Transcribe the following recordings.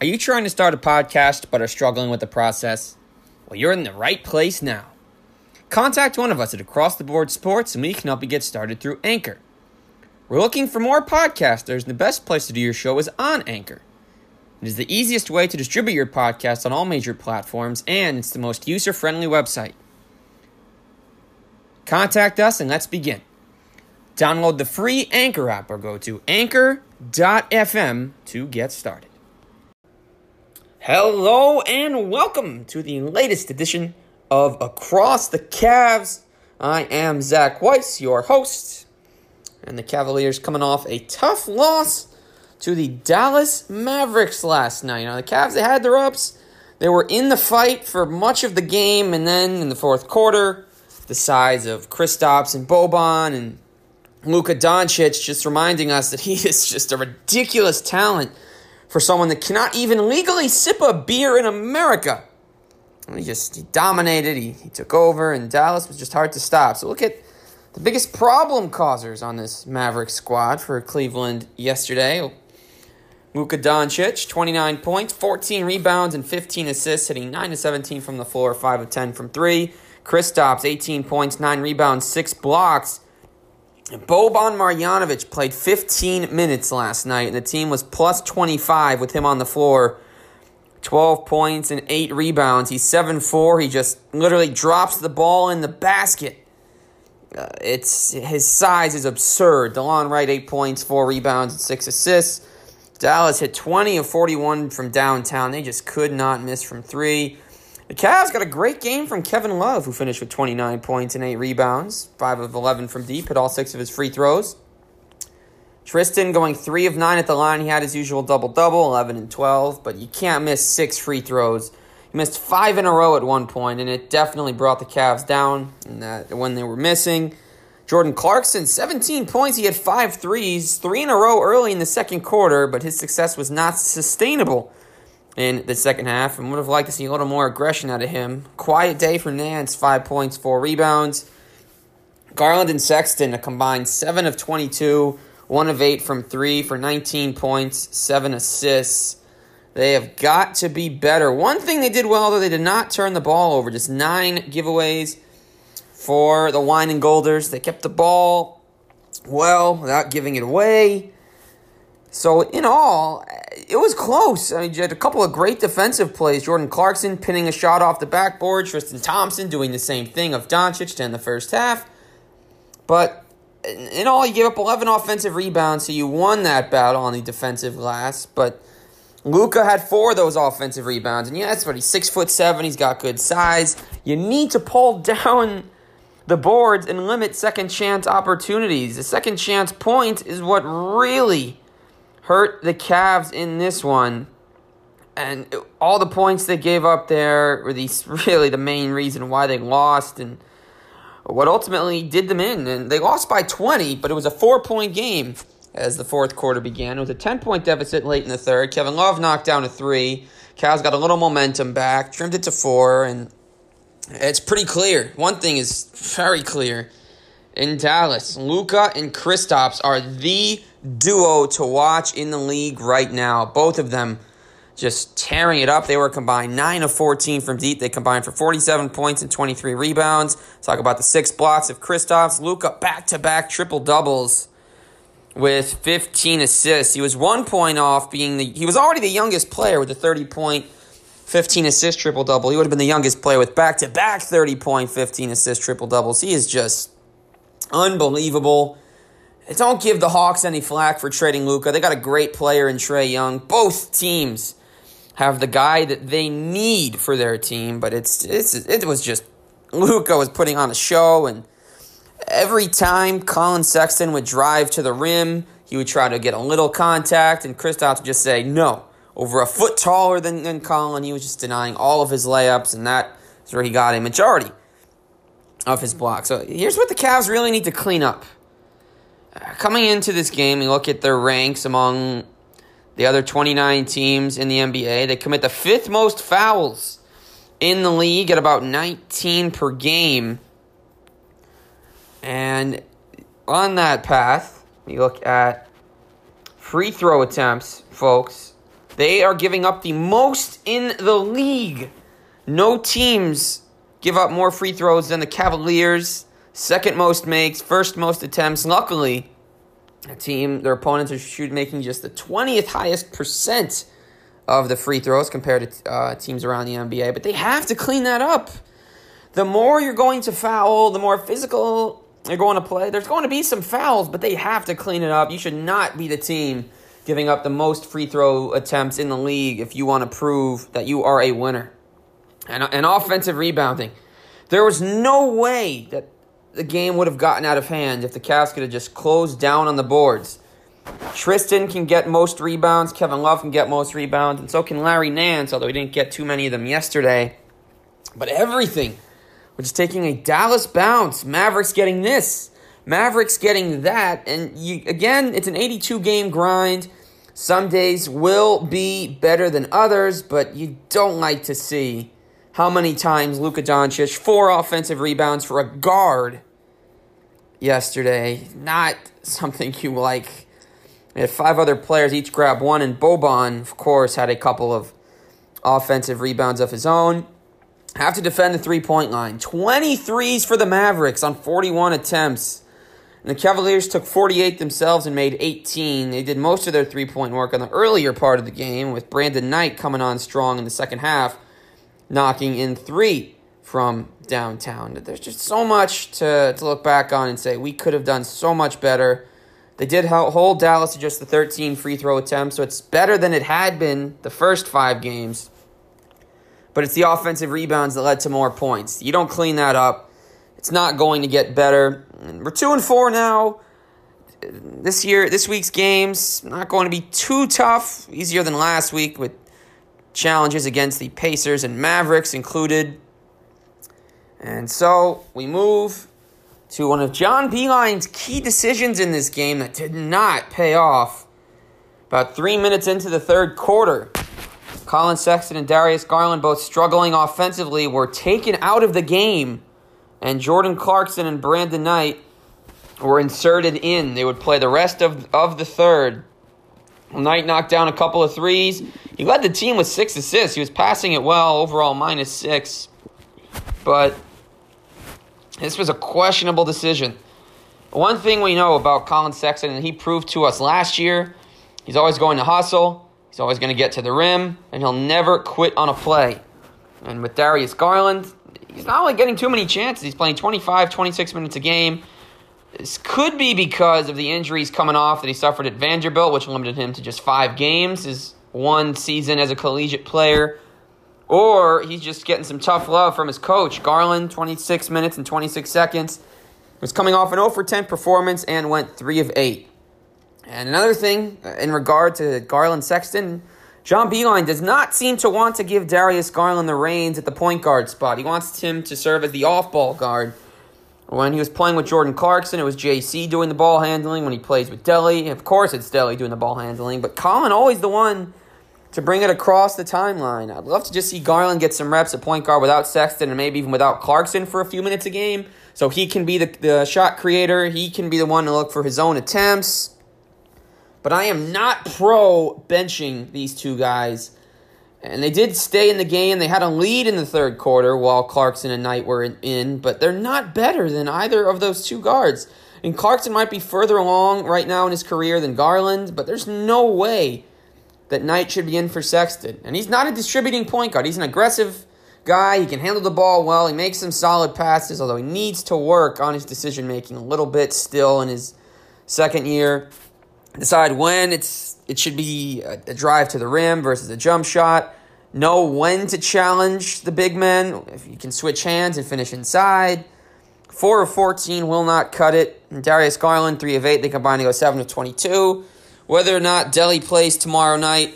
Are you trying to start a podcast but are struggling with the process? Well, you're in the right place now. Contact one of us at Across the Board Sports and we can help you get started through Anchor. We're looking for more podcasters, and the best place to do your show is on Anchor. It is the easiest way to distribute your podcast on all major platforms, and it's the most user friendly website. Contact us and let's begin. Download the free Anchor app or go to anchor.fm to get started. Hello and welcome to the latest edition of Across the Cavs. I am Zach Weiss, your host, and the Cavaliers coming off a tough loss to the Dallas Mavericks last night. Now, the Cavs, they had their ups. They were in the fight for much of the game, and then in the fourth quarter, the size of Kristaps and Boban and Luka Doncic just reminding us that he is just a ridiculous talent for someone that cannot even legally sip a beer in America. He just he dominated, he, he took over, and Dallas was just hard to stop. So look at the biggest problem causers on this Maverick squad for Cleveland yesterday. Luka Doncic, 29 points, 14 rebounds, and 15 assists, hitting 9 to 17 from the floor, 5 of 10 from 3. Chris Kristaps, 18 points, 9 rebounds, 6 blocks. Boban Marjanovic played 15 minutes last night, and the team was plus 25 with him on the floor. 12 points and 8 rebounds. He's 7 4. He just literally drops the ball in the basket. Uh, it's His size is absurd. DeLon Wright, 8 points, 4 rebounds, and 6 assists. Dallas hit 20 of 41 from downtown. They just could not miss from 3. The Cavs got a great game from Kevin Love, who finished with 29 points and 8 rebounds, 5 of 11 from deep, hit all 6 of his free throws. Tristan going 3 of 9 at the line. He had his usual double double, 11 and 12, but you can't miss 6 free throws. He missed 5 in a row at one point, and it definitely brought the Cavs down in that when they were missing. Jordan Clarkson, 17 points. He had five threes, three in a row early in the second quarter, but his success was not sustainable in the second half and would have liked to see a little more aggression out of him. Quiet day for Nance, five points, four rebounds. Garland and Sexton, a combined 7 of 22, 1 of 8 from 3 for 19 points, 7 assists. They have got to be better. One thing they did well, though, they did not turn the ball over. Just nine giveaways for the Wine and Golders. They kept the ball well without giving it away. So, in all, it was close. I mean, you had a couple of great defensive plays. Jordan Clarkson pinning a shot off the backboard. Tristan Thompson doing the same thing of Doncic to end the first half. But in all, you gave up 11 offensive rebounds, so you won that battle on the defensive glass. But Luka had four of those offensive rebounds, and yeah, that's what he's six foot seven. He's got good size. You need to pull down the boards and limit second chance opportunities. The second chance point is what really hurt the Cavs in this one. And all the points they gave up there were these really the main reason why they lost and what ultimately did them in. And they lost by 20, but it was a four point game as the fourth quarter began. It was a 10 point deficit late in the third. Kevin Love knocked down a three. Cavs got a little momentum back, trimmed it to four, and it's pretty clear. One thing is very clear in Dallas. Luka and Kristaps are the duo to watch in the league right now. Both of them just tearing it up. They were combined 9 of 14 from deep. They combined for 47 points and 23 rebounds. Talk about the six blocks of Kristaps. Luka back to back triple doubles with 15 assists. He was one point off being the he was already the youngest player with a 30 point 15 assist triple double. He would have been the youngest player with back to back 30 point 15 assist triple doubles. He is just unbelievable. Don't give the Hawks any flack for trading Luka. They got a great player in Trae Young. Both teams have the guy that they need for their team, but it's it's it was just Luka was putting on a show, and every time Collin Sexton would drive to the rim, he would try to get a little contact, and Kristaps would just say no. Over a foot taller than, than Collin, he was just denying all of his layups, and that is where he got a majority of his blocks. So here's what the Cavs really need to clean up coming into this game, you look at their ranks among the other 29 teams in the NBA. They commit the fifth most fouls in the league at about 19 per game. And on that path, you look at free throw attempts, folks. They are giving up the most in the league. No teams give up more free throws than the Cavaliers. Second most makes, first most attempts. Luckily, a team, their opponents are shooting making just the 20th highest percent of the free throws compared to uh, teams around the NBA. But they have to clean that up. The more you're going to foul, the more physical you're going to play. There's going to be some fouls, but they have to clean it up. You should not be the team giving up the most free throw attempts in the league if you want to prove that you are a winner. And, and offensive rebounding. There was no way that the game would have gotten out of hand if the Cavs could have just closed down on the boards. Tristan can get most rebounds, Kevin Love can get most rebounds, and so can Larry Nance, although he didn't get too many of them yesterday. But everything which is taking a Dallas bounce. Mavericks getting this, Mavericks getting that, and you again, it's an 82 game grind. Some days will be better than others, but you don't like to see how many times Luka Doncic four offensive rebounds for a guard yesterday. Not something you like. If five other players each grab one, and Boban, of course, had a couple of offensive rebounds of his own have to defend the three point line. 23s for the Mavericks on 41 attempts. And the Cavaliers took 48 themselves and made 18. They did most of their three point work on the earlier part of the game, with Brandon Knight coming on strong in the second half, knocking in three from downtown. There's just so much to, to look back on and say we could have done so much better. They did hold Dallas to just the 13 free throw attempts, so it's better than it had been the first five games but it's the offensive rebounds that led to more points. You don't clean that up, it's not going to get better. We're two and four now. This year, this week's games not going to be too tough. Easier than last week with challenges against the Pacers and Mavericks included. And so we move to one of John Beilein's key decisions in this game that did not pay off. About three minutes into the third quarter, Collin Sexton and Darius Garland, both struggling offensively, were taken out of the game, and Jordan Clarkson and Brandon Knight were inserted in. They would play the rest of, of the third. Knight knocked down a couple of threes. He led the team with six assists. He was passing it well, overall minus six. But this was a questionable decision. One thing we know about Collin Sexton, and he proved to us last year, he's always going to hustle. He's always going to get to the rim, and he'll never quit on a play. And with Darius Garland, he's not only getting too many chances, he's playing 25, 26 minutes a game. This could be because of the injuries coming off that he suffered at Vanderbilt, which limited him to just five games, his one season as a collegiate player. Or he's just getting some tough love from his coach. Garland, 26 minutes and 26 seconds, was coming off an 0 for 10 performance and went 3 of 8. And another thing uh, in regard to Garland Sexton, John Beilein does not seem to want to give Darius Garland the reins at the point guard spot. He wants him to serve as the off ball guard. When he was playing with Jordan Clarkson, it was JC doing the ball handling. When he plays with Delly, of course it's Delly doing the ball handling. But Collin always the one to bring it across the timeline. I'd love to just see Garland get some reps at point guard without Sexton and maybe even without Clarkson for a few minutes a game. So he can be the, the shot creator. He can be the one to look for his own attempts. But I am not pro benching these two guys. And they did stay in the game. They had a lead in the third quarter while Clarkson and Knight were in, but they're not better than either of those two guards. And Clarkson might be further along right now in his career than Garland, but there's no way that Knight should be in for Sexton. And he's not a distributing point guard. He's an aggressive guy. He can handle the ball well. He makes some solid passes, although he needs to work on his decision making a little bit still in his second year decide when it's it should be a, a drive to the rim versus a jump shot. Know when to challenge the big men. If you can switch hands and finish inside. Four of fourteen will not cut it. And Darius Garland, three of eight. They combine to go seven of twenty-two. Whether or not Delly plays tomorrow night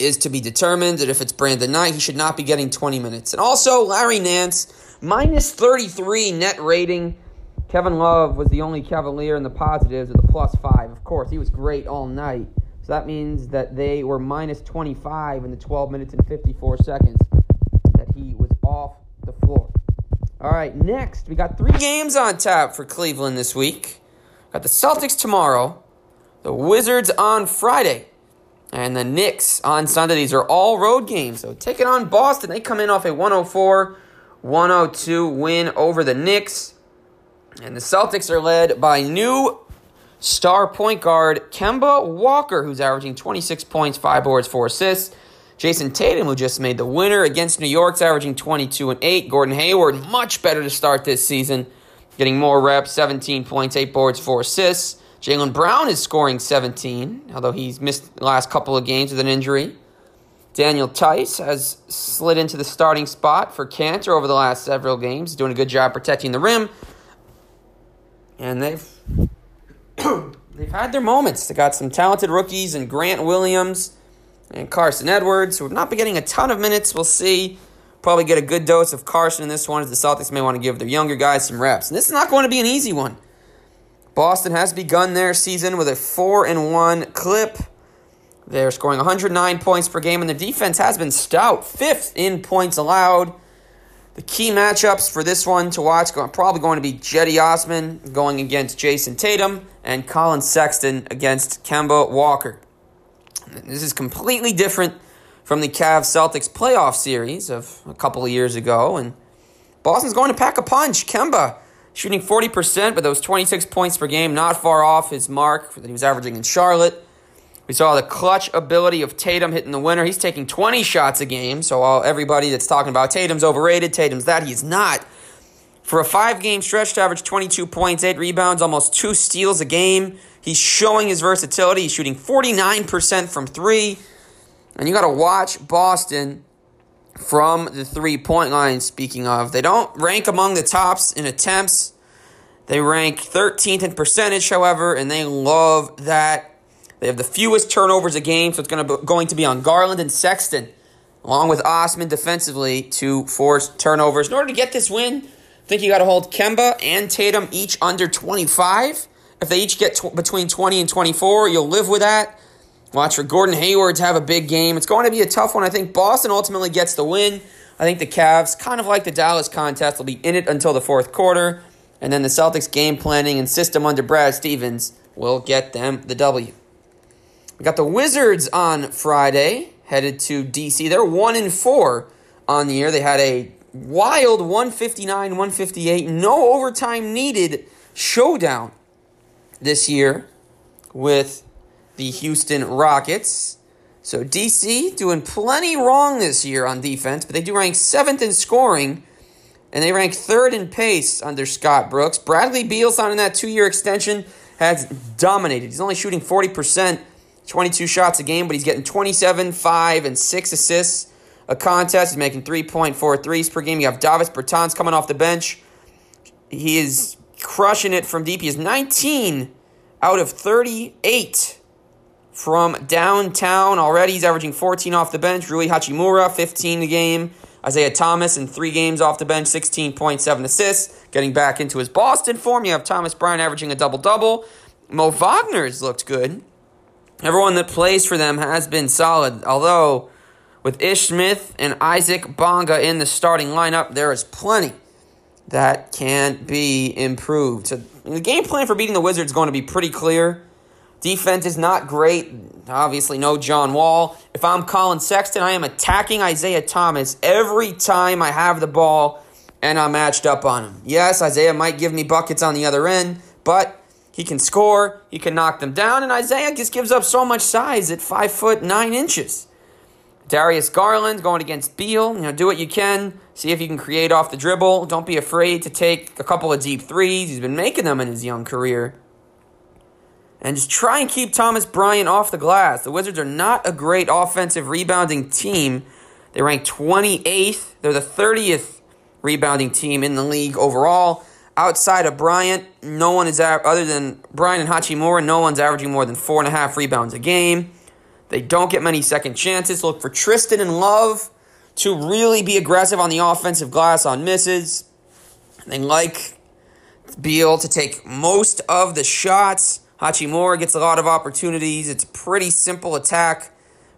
is to be determined. And if it's Brandon Knight, he should not be getting 20 minutes. And also, Larry Nance, minus 33 net rating. Kevin Love was the only Cavalier in the positives with a plus five. Of course, he was great all night. So that means that they were minus 25 in the 12 minutes and 54 seconds that he was off the floor. All right, next, we got three games on tap for Cleveland this week. Got the Celtics tomorrow, the Wizards on Friday, And the Knicks on Sunday. These are all road games. So take it on Boston. They come in off a 104 102 win over the Knicks. And the Celtics are led by new star point guard Kemba Walker, who's averaging 26 points, 5 boards, 4 assists. Jayson Tatum, who just made the winner against New York's averaging 22 and 8. Gordon Hayward, much better to start this season, getting more reps, 17 points, 8 boards, 4 assists. Jaylen Brown is scoring 17, although he's missed the last couple of games with an injury. Daniel Theis has slid into the starting spot for Kanter over the last several games, doing a good job protecting the rim. And they've they've had their moments. They got some talented rookies and Grant Williams and Carsen Edwards, who have not been getting a ton of minutes. We'll see. Probably get a good dose of Carsen in this one, as the Celtics may want to give their younger guys some reps. And this is not going to be an easy one. Boston has begun their season with a 4 and 1 clip. They're scoring 109 points per game, and the defense has been stout, fifth in points allowed. The key matchups for this one to watch are probably going to be Cedi Osman going against Jayson Tatum and Collin Sexton against Kemba Walker. This is completely different from the Cavs Celtics playoff series of a couple of years ago. And Boston's going to pack a punch. Kemba shooting 40%, but those 26 points per game, not far off his mark that he was averaging in Charlotte. We saw the clutch ability of Tatum hitting the winner. He's taking 20 shots a game. So all, everybody that's talking about Tatum's overrated, Tatum's that, he's not. For a five game stretch to average 22 points, 8 rebounds, almost two steals a game. He's showing his versatility. He's shooting 49% from three. And you got to watch Boston from the three point line, speaking of. They don't rank among the tops in attempts. They rank 13th in percentage, however, and they love that. They have the fewest turnovers a game, so it's to be, going to be on Garland and Sexton, along with Osman defensively, to force turnovers. In order to get this win, I think you got to hold Kemba and Tatum each under 25. If they each get tw- between 20 and 24, you'll live with that. Watch for Gordon Hayward to have a big game. It's going to be a tough one. I think Boston ultimately gets the win. I think the Cavs, kind of like the Dallas contest, will be in it until the fourth quarter. And then the Celtics game planning and system under Brad Stevens will get them the W. We got the Wizards on Friday, headed to DC. They're 1 and 4 on the year. They had a wild 159 158, no overtime needed showdown this year with the Houston Rockets. So DC doing plenty wrong this year on defense, but they do rank seventh in scoring, and they rank third in pace under Scott Brooks. Bradley Beal signing that two-year extension has dominated. He's only shooting 40%, 22 shots a game, but he's getting 27, 5, and 6 assists a contest. He's making 3.4 threes per game. You have Davis Bertans coming off the bench. He is crushing it from deep. He is 19 out of 38 from downtown already. He's averaging 14 off the bench. Rui Hachimura, 15 a game. Isaiah Thomas in three games off the bench, 16.7 assists. Getting back into his Boston form. You have Thomas Bryant averaging a double double. Mo Wagner's looked good. Everyone that plays for them has been solid. Although, with Ish Smith and Isaac Bonga in the starting lineup, there is plenty that can be improved. So the game plan for beating the Wizards is going to be pretty clear. Defense is not great. Obviously, no John Wall. If I'm Collin Sexton, I am attacking Isaiah Thomas every time I have the ball and I'm matched up on him. Yes, Isaiah might give me buckets on the other end, but he can score, he can knock them down, and Isaiah just gives up so much size at five foot nine inches. Darius Garland going against Beal. You know, do what you can. See if you can create off the dribble. Don't be afraid to take a couple of deep threes. He's been making them in his young career. And just try and keep Thomas Bryant off the glass. The Wizards are not a great offensive rebounding team. They rank 28th. They're the 30th rebounding team in the league overall. Outside of Bryant, no one is other than Bryant and Hachimura. No one's averaging more than four and a half rebounds a game. They don't get many second chances. Look for Tristan and Love to really be aggressive on the offensive glass on misses. They like Beal to take most of the shots. Hachimura gets a lot of opportunities. It's a pretty simple attack.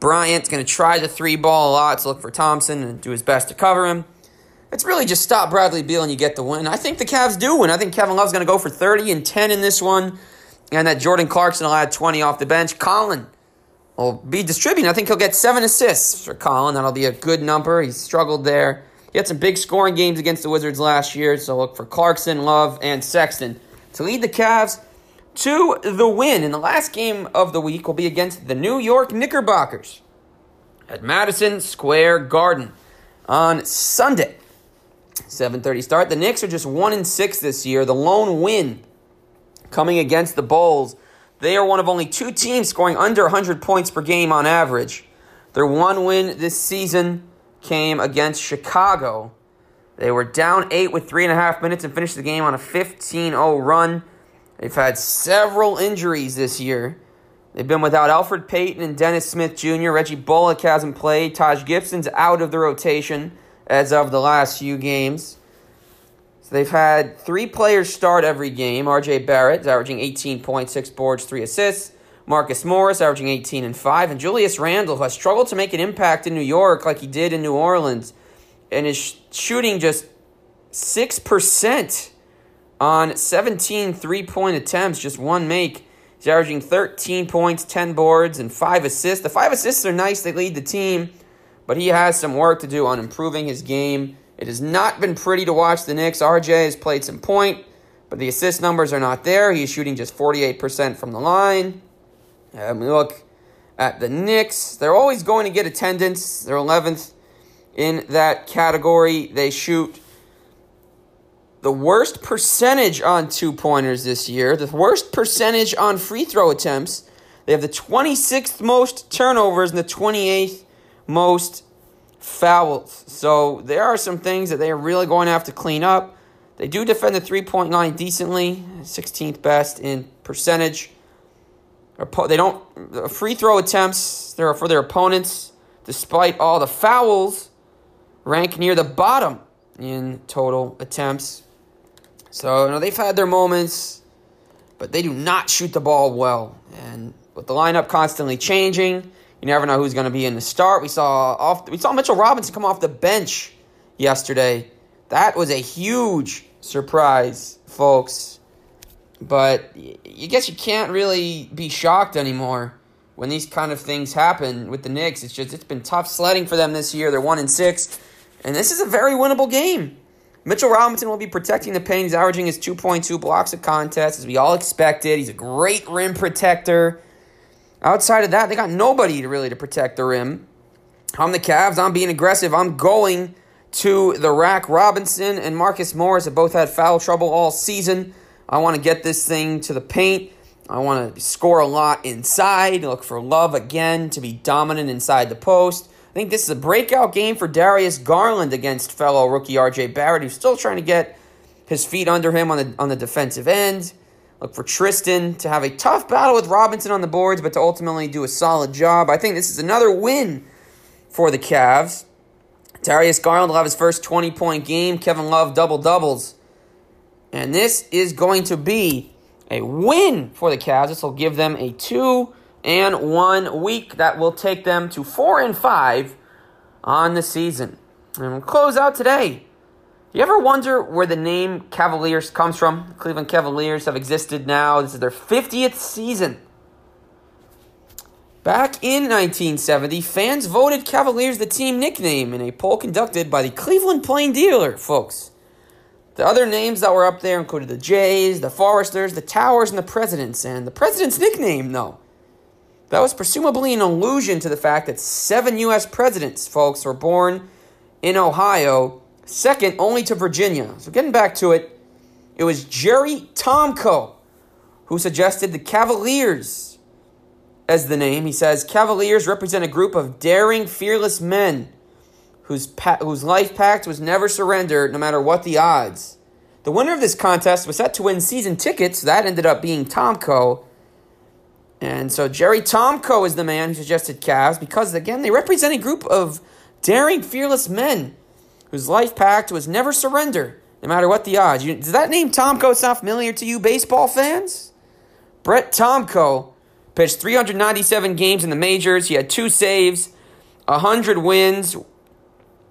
Bryant's going to try the three ball a lot to look for Thompson and do his best to cover him. It's really just stop Bradley Beal and you get the win. I think the Cavs do win. I think Kevin Love's going to go for 30 and 10 in this one, and that Jordan Clarkson will add 20 off the bench. Collin will be distributing. I think he'll get seven assists for Collin. That'll be a good number. He struggled there. He had some big scoring games against the Wizards last year, so look for Clarkson, Love, and Sexton to lead the Cavs to the win. And the last game of the week will be against the New York Knickerbockers at Madison Square Garden on Sunday. 7:30 start. The Knicks are just 1 and 6 this year. The lone win coming against the Bulls. They are one of only two teams scoring under 100 points per game on average. Their one win this season came against Chicago. They were down 8 with 3.5 minutes and finished the game on a 15 0 run. They've had several injuries this year. They've been without Elfrid Payton and Dennis Smith Jr. Reggie Bullock hasn't played. Taj Gibson's out of the rotation as of the last few games. So they've had three players start every game. RJ Barrett is averaging 18.6 boards, 3 assists. Marcus Morris averaging 18 and 5. And Julius Randle, who has struggled to make an impact in New York like he did in New Orleans, and is shooting just 6% on 17 three point attempts, just one make. He's averaging 13 points, 10 boards, and 5 assists. The 5 assists are nice, they lead the team but he has some work to do on improving his game. It has not been pretty to watch the Knicks. RJ has played some point, but the assist numbers are not there. He's shooting just 48% from the line. Um, we look at the Knicks. They're always going to get attendance. They're 11th in that category. They shoot the worst percentage on two pointers this year, the worst percentage on free throw attempts. They have the 26th most turnovers and the 28th most fouls. So there are some things that they are really going to have to clean up. They do defend the three point line decently, 16th best in percentage. They don't free throw attempts. There for their opponents, despite all the fouls, rank near the bottom in total attempts. So you know, they've had their moments, but they do not shoot the ball well. And with the lineup constantly changing, you never know who's going to be in the start. We saw off we saw Mitchell Robinson come off the bench yesterday. That was a huge surprise, folks. But you guess you can't really be shocked anymore when these kind of things happen with the Knicks. It's just it's been tough sledding for them this year. They're one and six, and this is a very winnable game. Mitchell Robinson will be protecting the paint. He's averaging his 2.2 blocks a contest, as we all expected. He's a great rim protector. Outside of that, they got nobody to really to protect the rim. I'm the Cavs. I'm being aggressive. I'm going to the rack. Robinson and Marcus Morris have both had foul trouble all season. I want to get this thing to the paint. I want to score a lot inside. Look for Love again to be dominant inside the post. I think this is a breakout game for Darius Garland against fellow rookie RJ Barrett, who's still trying to get his feet under him on the on the defensive end. Look for Tristan to have a tough battle with Robinson on the boards, but to ultimately do a solid job. I think this is another win for the Cavs. Darius Garland will have his first 20 point game. Kevin Love double doubles. And this is going to be a win for the Cavs. This will give them a 2 and 1 week that will take them to 4 and 5 on the season. And we'll close out today you ever wonder where the name Cavaliers comes from? Cleveland Cavaliers have existed now. This is their 50th season. Back in 1970, fans voted Cavaliers the team nickname in a poll conducted by the Cleveland Plain Dealer, folks. The other names that were up there included the Jays, the Foresters, the Towers, and the Presidents. And the President's nickname, though, that was presumably an allusion to the fact that seven U.S. presidents, folks, were born in Ohio Second, only to Virginia. So getting back to it, it was Jerry Tomko who suggested the Cavaliers as the name. He says Cavaliers represent a group of daring, fearless men whose, pa- whose life pact was never surrendered no matter what the odds. The winner of this contest was set to win season tickets. That ended up being Tomko. And so Jerry Tomko is the man who suggested Cavs because, again, they represent a group of daring, fearless men whose life pact was never surrender, no matter what the odds. You, does that name Tomko sound familiar to you, baseball fans? Brett Tomko pitched 397 games in the majors. He had two saves, 100 wins,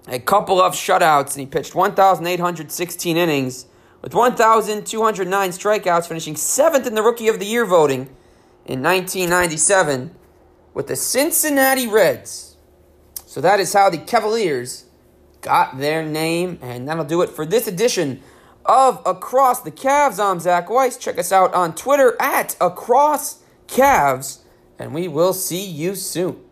a couple of shutouts, and he pitched 1,816 innings with 1,209 strikeouts, finishing seventh in the Rookie of the Year voting in 1997. with the Cincinnati Reds. So that is how the Cavaliers got their name, and that'll do it for this edition of Across the Cavs. I'm Zach Weiss. Check us out on Twitter at Across Cavs, and we will see you soon.